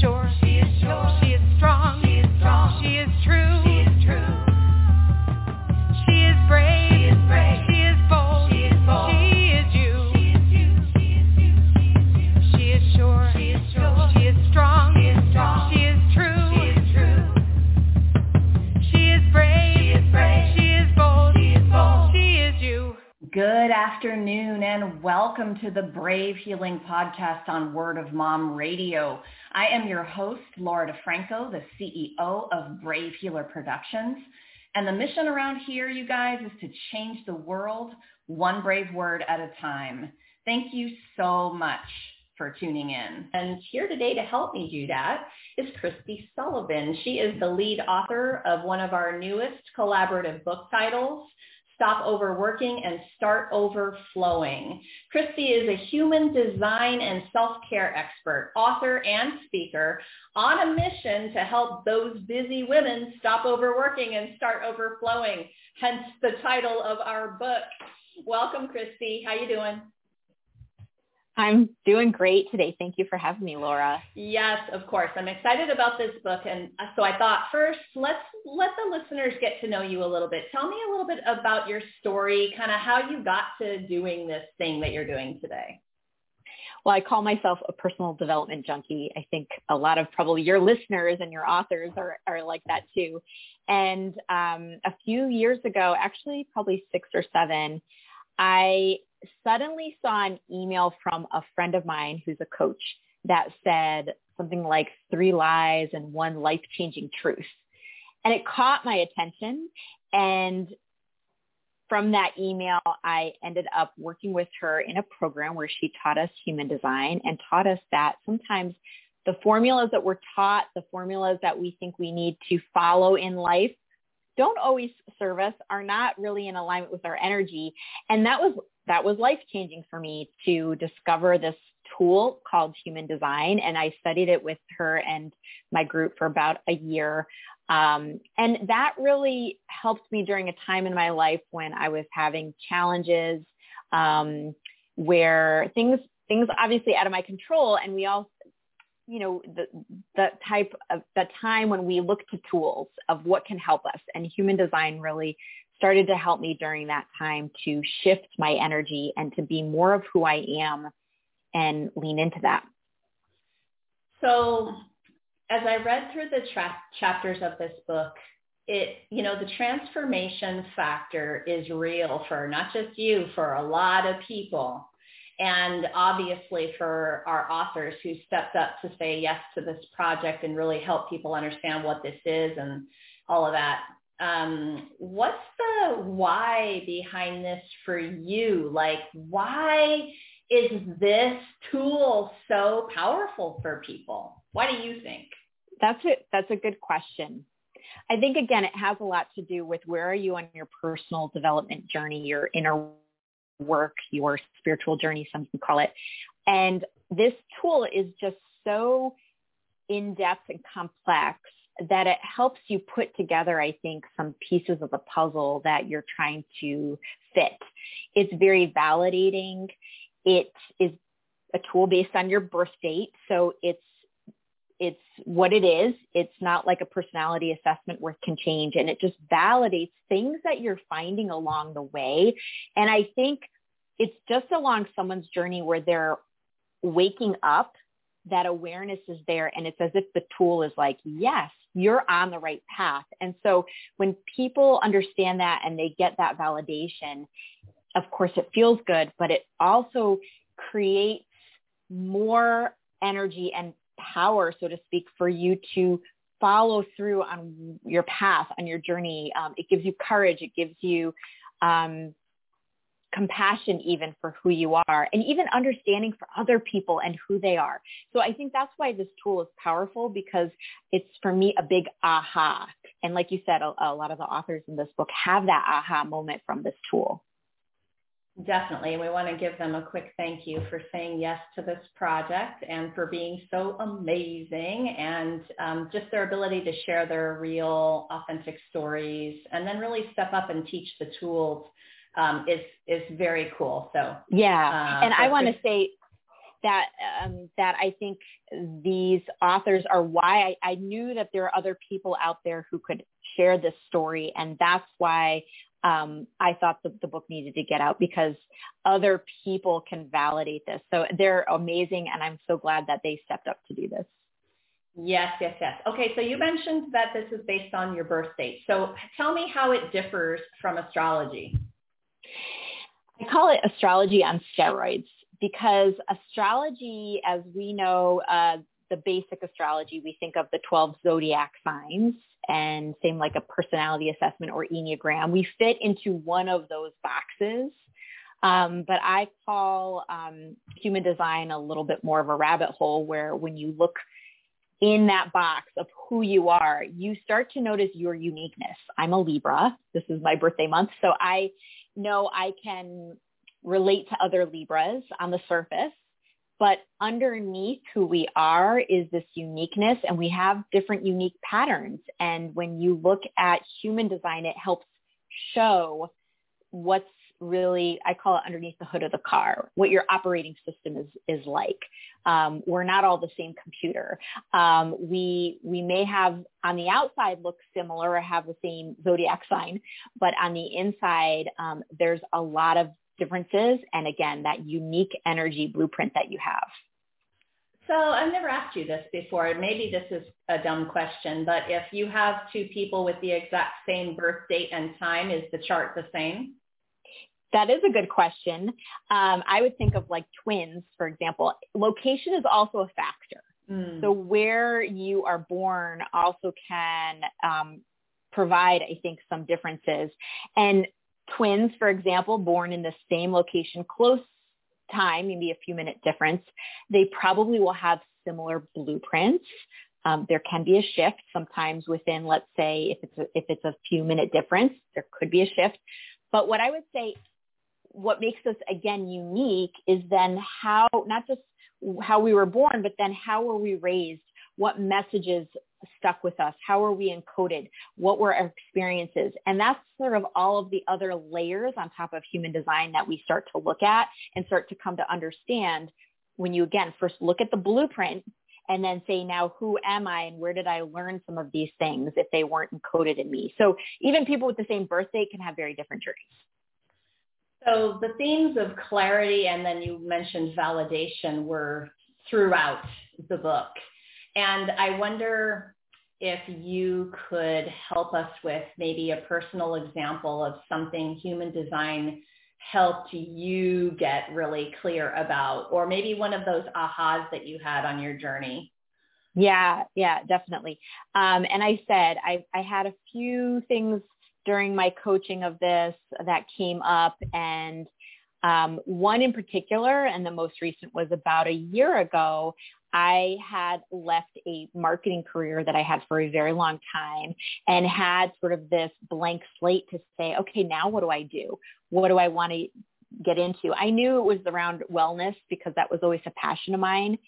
sure. She is sure. Afternoon and welcome to the Brave Healing Podcast on Word of Mom Radio. I am your host, Laura Di Franco, the CEO of Brave Healer Productions. And the mission around here, you guys, is to change the world one brave word at a time. Thank you so much for tuning in. And here today to help me do that is Kristi Sullivan. She is the lead author of one of our newest collaborative book titles, Stop Overworking and Start Overflowing. Kristi is a human design and self-care expert, author, and speaker on a mission to help those busy women stop overworking and start overflowing, hence the title of our book. Welcome, Kristi. How you doing? I'm doing great today. Thank you for having me, Laura. Yes, of course. I'm excited about this book. And so I thought first, let's let the listeners get to know you a little bit. Tell me a little bit about your story, kind of how you got to doing this thing that you're doing today. Well, I call myself a personal development junkie. I think a lot of probably your listeners and your authors are, are like that too. And um, a few years ago, actually probably six or seven, I suddenly saw an email from a friend of mine who's a coach that said something like three lies and one life-changing truth. And it caught my attention. And from that email, I ended up working with her in a program where she taught us human design and taught us that sometimes the formulas that we're taught, the formulas that we think we need to follow in life don't always serve us, are not really in alignment with our energy. And that was that was life changing for me to discover this tool called human design. And I studied it with her and my group for about a year. Um, and that really helped me during a time in my life when I was having challenges um, where things things obviously out of my control and we all you know the the type of the time when we look to tools of what can help us and human design really started to help me during that time to shift my energy and to be more of who I am and lean into that. So as I read through the tra- chapters of this book, it, you know, the transformation factor is real for not just you, for a lot of people. And obviously for our authors who stepped up to say yes to this project and really help people understand what this is and all of that um, what's the why behind this for you? Like, why is this tool so powerful for people? Why do you think? That's a, that's a good question. I think again, it has a lot to do with where are you on your personal development journey, your inner work, your spiritual journey, some call it. And this tool is just so in-depth and complex that it helps you put together, I think, some pieces of the puzzle that you're trying to fit. It's very validating. It is a tool based on your birth date. So it's it's what it is. It's not like a personality assessment where it can change and it just validates things that you're finding along the way. And I think it's just along someone's journey where they're waking up that awareness is there and it's as if the tool is like, yes, you're on the right path. And so when people understand that and they get that validation, of course it feels good, but it also creates more energy and power, so to speak, for you to follow through on your path, on your journey. Um, it gives you courage. It gives you um, compassion even for who you are and even understanding for other people and who they are. So I think that's why this tool is powerful because it's for me a big aha. And like you said, a, a lot of the authors in this book have that aha moment from this tool. Definitely. And we want to give them a quick thank you for saying yes to this project and for being so amazing and um, just their ability to share their real, authentic stories and then really step up and teach the tools um, is is very cool. So yeah, uh, and I want to say that um, that I think these authors are why I, I knew that there are other people out there who could share this story, and that's why um, I thought the, the book needed to get out because other people can validate this. So they're amazing, and I'm so glad that they stepped up to do this. Yes, yes, yes. Okay, so you mentioned that this is based on your birth date. So tell me how it differs from astrology. I call it astrology on steroids because astrology, as we know, uh, the basic astrology, we think of the 12 zodiac signs and same like a personality assessment or Enneagram. We fit into one of those boxes. Um, but I call um, human design a little bit more of a rabbit hole where when you look in that box of who you are, you start to notice your uniqueness. I'm a Libra. This is my birthday month. So I know I can relate to other Libras on the surface, but underneath who we are is this uniqueness and we have different unique patterns. And when you look at human design, it helps show what's really, I call it underneath the hood of the car, what your operating system is, is like. Um, we're not all the same computer. Um, we, we may have on the outside look similar or have the same zodiac sign, but on the inside, um, there's a lot of differences and again, that unique energy blueprint that you have. So I've never asked you this before. Maybe this is a dumb question, but if you have two people with the exact same birth date and time, is the chart the same? That is a good question. Um, I would think of like twins, for example. Location is also a factor. Mm. So where you are born also can um, provide, I think, some differences. And twins, for example, born in the same location, close time, maybe a few minute difference, they probably will have similar blueprints. Um, there can be a shift sometimes within, let's say, if it's a, if it's a few minute difference, there could be a shift. But what I would say, what makes us again unique is then how not just how we were born, but then how were we raised? What messages stuck with us? How are we encoded? What were our experiences? And that's sort of all of the other layers on top of human design that we start to look at and start to come to understand when you again first look at the blueprint and then say now who am I and where did I learn some of these things if they weren't encoded in me. So even people with the same birth date can have very different journeys. So the themes of clarity and then you mentioned validation were throughout the book. And I wonder if you could help us with maybe a personal example of something human design helped you get really clear about, or maybe one of those ahas that you had on your journey. Yeah, yeah, definitely. Um, and I said I, I had a few things during my coaching of this that came up and um, one in particular, and the most recent was about a year ago. I had left a marketing career that I had for a very long time and had sort of this blank slate to say, okay, now what do I do? What do I want to get into? I knew it was around wellness because that was always a passion of mine.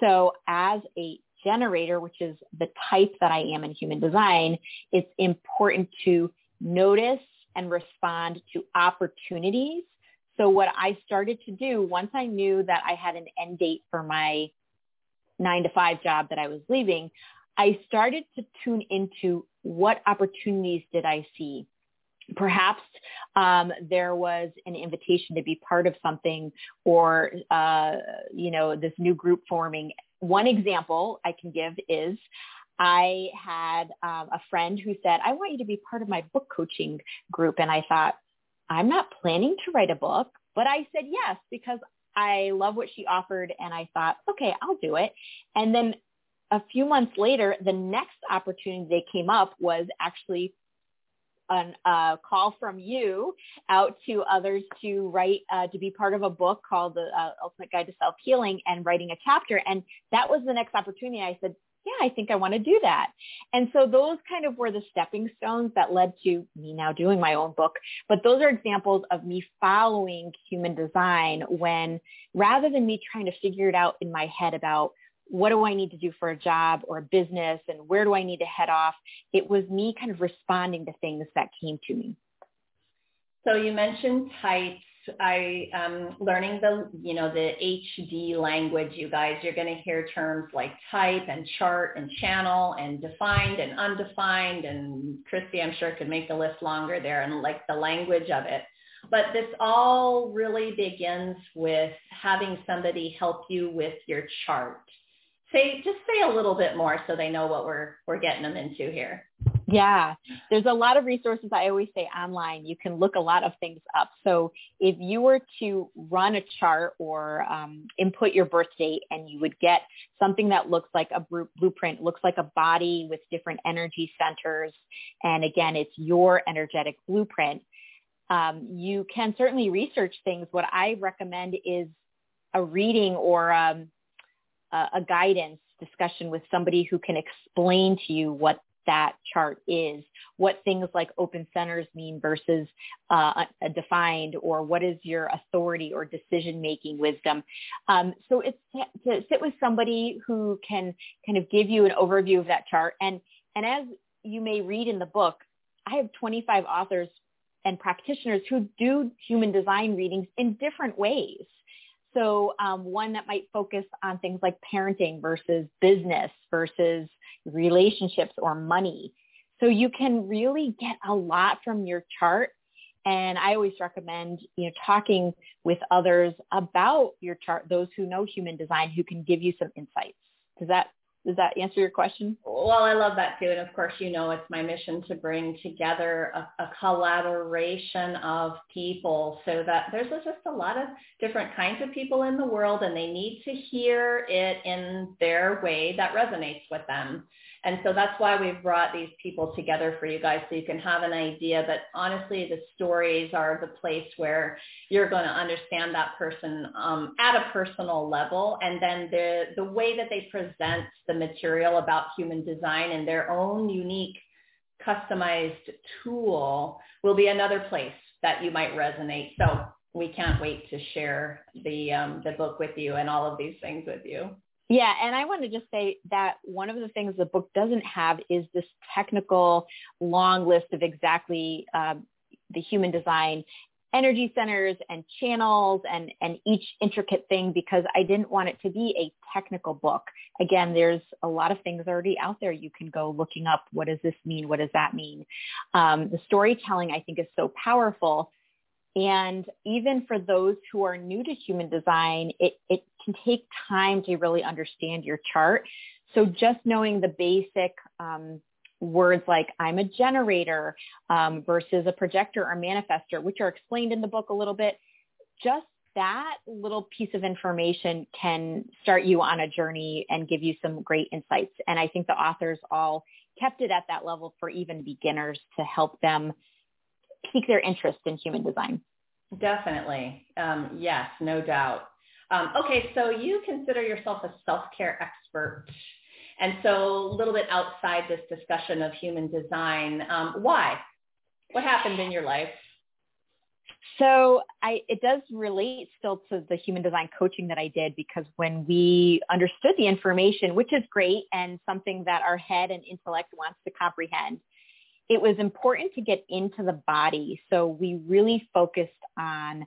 So as a generator, which is the type that I am in human design, it's important to notice and respond to opportunities. So what I started to do once I knew that I had an end date for my nine to five job that I was leaving, I started to tune into what opportunities did I see. Perhaps um, there was an invitation to be part of something or, uh, you know, this new group forming. One example I can give is I had um, a friend who said, I want you to be part of my book coaching group. And I thought, I'm not planning to write a book, but I said yes because I love what she offered and I thought, okay, I'll do it. And then a few months later, the next opportunity that came up was actually a uh, call from you out to others to write, uh, to be part of a book called The uh, Ultimate Guide to Self-Healing and writing a chapter. And that was the next opportunity. I said, yeah, I think I want to do that. And so those kind of were the stepping stones that led to me now doing my own book. But those are examples of me following human design when rather than me trying to figure it out in my head about what do I need to do for a job or a business and where do I need to head off, it was me kind of responding to things that came to me. So you mentioned types I am learning the, you know, the HD language, you guys. You're going to hear terms like type and chart and channel and defined and undefined. And Kristi, I'm sure could make the list longer there and like the language of it. But this all really begins with having somebody help you with your chart. Say, just say a little bit more so they know what we're, we're getting them into here. Yeah, there's a lot of resources I always say online. You can look a lot of things up. So if you were to run a chart or um, input your birth date and you would get something that looks like a blueprint, looks like a body with different energy centers. And again, it's your energetic blueprint. Um, you can certainly research things. What I recommend is a reading or um, a, a guidance discussion with somebody who can explain to you what that chart is, what things like open centers mean versus uh, defined, or what is your authority or decision-making wisdom. Um, so it's to, to sit with somebody who can kind of give you an overview of that chart. And, and as you may read in the book, I have 25 authors and practitioners who do human design readings in different ways. So um, one that might focus on things like parenting versus business versus relationships or money. So you can really get a lot from your chart. And I always recommend, you know, talking with others about your chart, those who know human design, who can give you some insights. Does that does that answer your question? Well, I love that too. And of course, you know, it's my mission to bring together a, a, collaboration of people so that there's just a lot of different kinds of people in the world and they need to hear it in their way that resonates with them. And so that's why we've brought these people together for you guys so you can have an idea. But honestly, the stories are the place where you're going to understand that person um, at a personal level. And then the, the way that they present the material about human design and their own unique customized tool will be another place that you might resonate. So we can't wait to share the um, the book with you and all of these things with you. Yeah, and I want to just say that one of the things the book doesn't have is this technical long list of exactly um, the human design energy centers and channels and, and each intricate thing because I didn't want it to be a technical book. Again, there's a lot of things already out there. You can go looking up, what does this mean? What does that mean? Um, the storytelling, I think, is so powerful and even for those who are new to human design, it, it can take time to really understand your chart. So just knowing the basic um, words like I'm a generator um, versus a projector or manifester, which are explained in the book a little bit, just that little piece of information can start you on a journey and give you some great insights. And I think the authors all kept it at that level for even beginners to help them pique their interest in human design. Definitely. Um, yes, no doubt. Um, okay, so you consider yourself a self-care expert. And so a little bit outside this discussion of human design, um, why? What happened in your life? So I, it does relate still to the human design coaching that I did because when we understood the information, which is great and something that our head and intellect wants to comprehend, it was important to get into the body. So we really focused on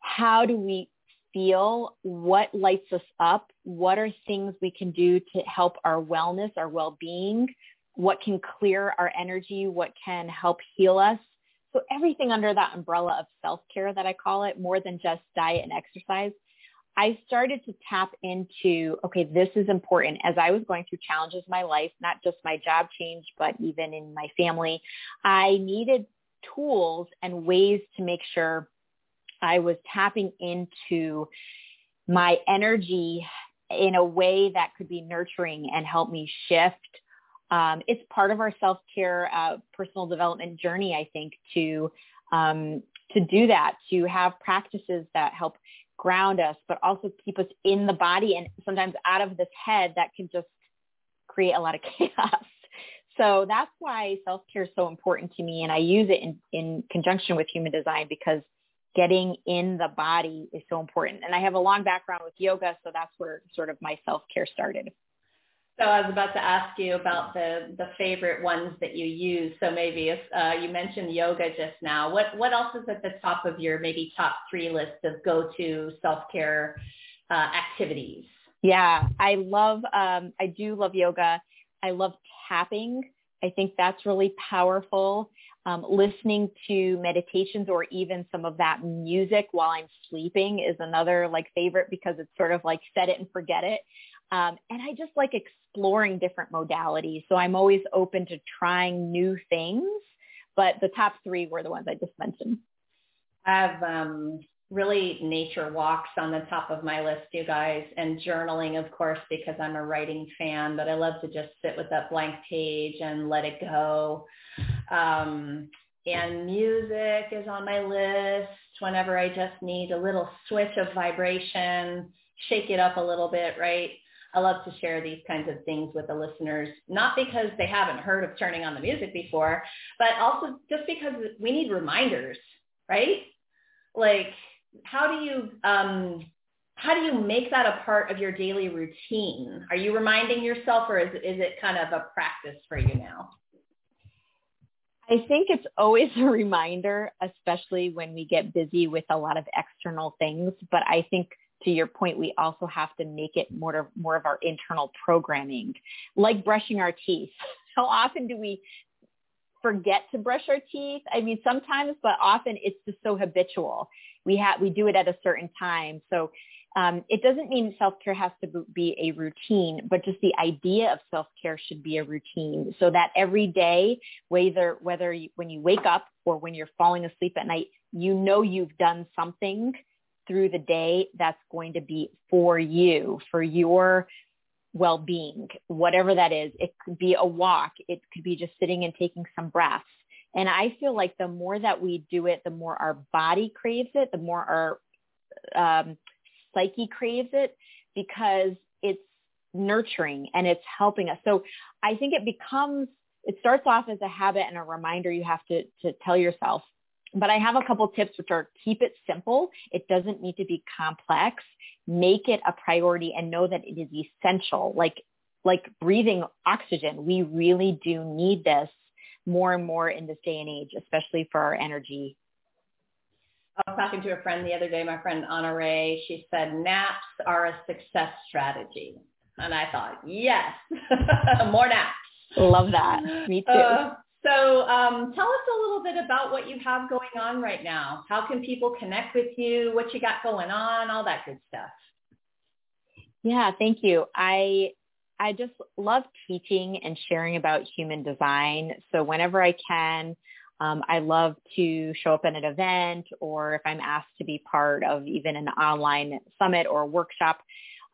how do we feel, what lights us up, what are things we can do to help our wellness, our well-being, what can clear our energy, what can help heal us. So everything under that umbrella of self-care that I call it, more than just diet and exercise, I started to tap into, okay, this is important. As I was going through challenges in my life, not just my job change, but even in my family, I needed tools and ways to make sure I was tapping into my energy in a way that could be nurturing and help me shift. Um, it's part of our self-care uh, personal development journey, I think, to um, to do that, to have practices that help ground us, but also keep us in the body and sometimes out of this head that can just create a lot of chaos. So that's why self-care is so important to me. And I use it in, in conjunction with human design because getting in the body is so important. And I have a long background with yoga, so that's where sort of my self-care started. So I was about to ask you about the the favorite ones that you use. So maybe if uh, you mentioned yoga just now, what what else is at the top of your maybe top three list of go to self care uh, activities? Yeah, I love. Um, I do love yoga. I love tapping. I think that's really powerful. Um, listening to meditations or even some of that music while I'm sleeping is another like favorite because it's sort of like set it and forget it. Um, and I just like exploring different modalities. So I'm always open to trying new things. But the top three were the ones I just mentioned. I have um, really nature walks on the top of my list, you guys, and journaling, of course, because I'm a writing fan, but I love to just sit with that blank page and let it go. Um, and music is on my list whenever I just need a little switch of vibration, shake it up a little bit, right? I love to share these kinds of things with the listeners, not because they haven't heard of turning on the music before, but also just because we need reminders, right? Like how do you um, how do you make that a part of your daily routine? Are you reminding yourself or is, is it kind of a practice for you now? I think it's always a reminder, especially when we get busy with a lot of external things. But I think to your point, we also have to make it more of, more of our internal programming, like brushing our teeth. How often do we forget to brush our teeth? I mean, sometimes, but often it's just so habitual we have we do it at a certain time. So um, it doesn't mean self-care has to be a routine, but just the idea of self-care should be a routine so that every day, whether, whether you, when you wake up or when you're falling asleep at night, you know you've done something through the day that's going to be for you, for your well-being, whatever that is. It could be a walk. It could be just sitting and taking some breaths. And I feel like the more that we do it, the more our body craves it, the more our um, psyche craves it because it's nurturing and it's helping us. So I think it becomes, it starts off as a habit and a reminder you have to, to tell yourself. But I have a couple tips which are keep it simple. It doesn't need to be complex. Make it a priority and know that it is essential. Like, like breathing oxygen. We really do need this more and more in this day and age, especially for our energy. I was talking to a friend the other day, my friend Anna Ray. She said naps are a success strategy. And I thought, yes, more naps. Love that. Me too. Uh, so um, tell us a little bit about what you have going on right now. How can people connect with you? What you got going on? All that good stuff. Yeah, thank you. I I just love teaching and sharing about human design. So whenever I can, um, I love to show up at an event or if I'm asked to be part of even an online summit or workshop,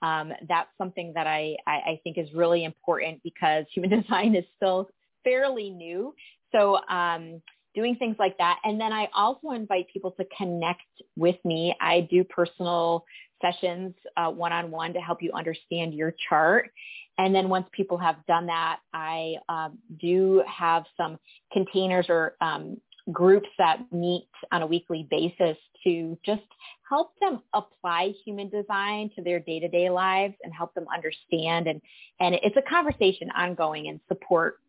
um, that's something that I, I, I, think is really important because human design is still fairly new. So um, doing things like that. And then I also invite people to connect with me. I do personal sessions uh, one-on-one to help you understand your chart. And then once people have done that, I um, do have some containers or um, groups that meet on a weekly basis to just help them apply human design to their day-to-day lives and help them understand. And, and it's a conversation ongoing and support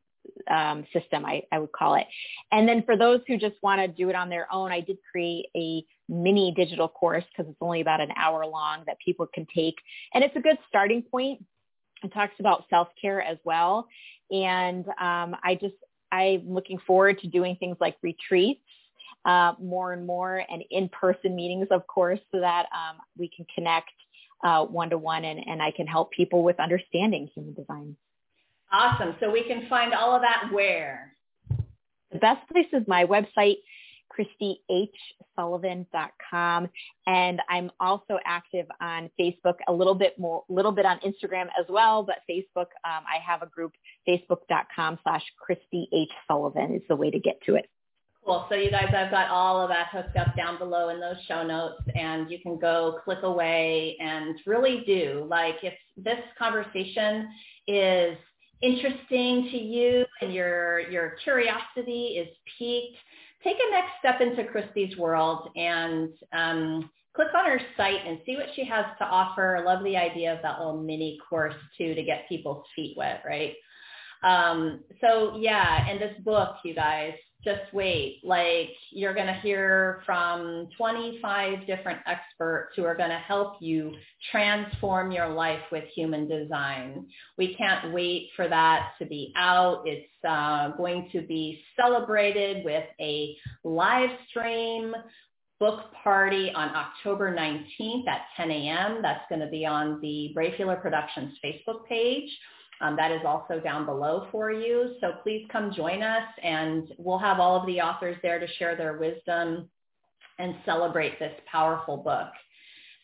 um, system, I, I would call it. And then for those who just want to do it on their own, I did create a mini digital course because it's only about an hour long that people can take. And it's a good starting point it talks about self-care as well. And um, I just, I'm looking forward to doing things like retreats uh, more and more and in-person meetings, of course, so that um, we can connect uh, one-to-one and, and I can help people with understanding human design. Awesome. So we can find all of that where? The best place is my website, kristihsullivan.com. And I'm also active on Facebook, a little bit more, a little bit on Instagram as well, but Facebook, um, I have a group, facebook.com slash Kristi H. Sullivan is the way to get to it. Cool. So you guys, I've got all of that hooked up down below in those show notes and you can go click away and really do like if this conversation is interesting to you and your your curiosity is piqued take a next step into Kristi's world and um, click on her site and see what she has to offer. I love the idea of that little mini course too to get people's feet wet, right? Um, so yeah, and this book, you guys, just wait. Like you're going to hear from 25 different experts who are going to help you transform your life with human design. We can't wait for that to be out. It's uh, going to be celebrated with a live stream book party on October 19th at 10 a.m. That's going to be on the Brave Healer Productions Facebook page. Um, that is also down below for you. So please come join us and we'll have all of the authors there to share their wisdom and celebrate this powerful book.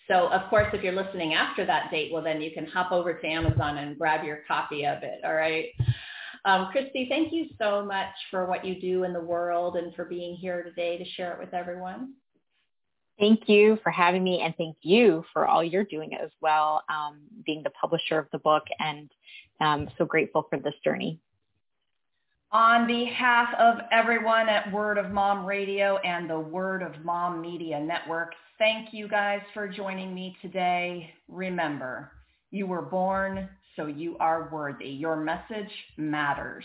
So of course, if you're listening after that date, well, then you can hop over to Amazon and grab your copy of it. All right. Um, Kristi, thank you so much for what you do in the world and for being here today to share it with everyone. Thank you for having me and thank you for all you're doing as well, um, being the publisher of the book and um, so grateful for this journey. On behalf of everyone at Word of Mom Radio and the Word of Mom Media Network, thank you guys for joining me today. Remember, you were born, so you are worthy. Your message matters.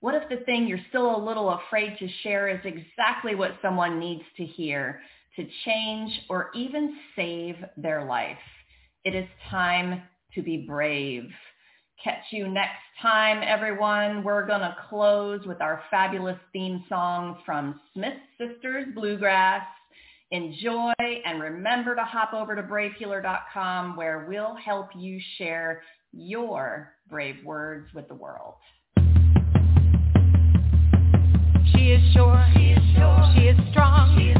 What if the thing you're still a little afraid to share is exactly what someone needs to hear to change or even save their life? It is time to be brave. Catch you next time, everyone. We're going to close with our fabulous theme song from Smith Sisters Bluegrass. Enjoy and remember to hop over to bravehealer.com where we'll help you share your brave words with the world. She is sure. She is sure. She is strong. She is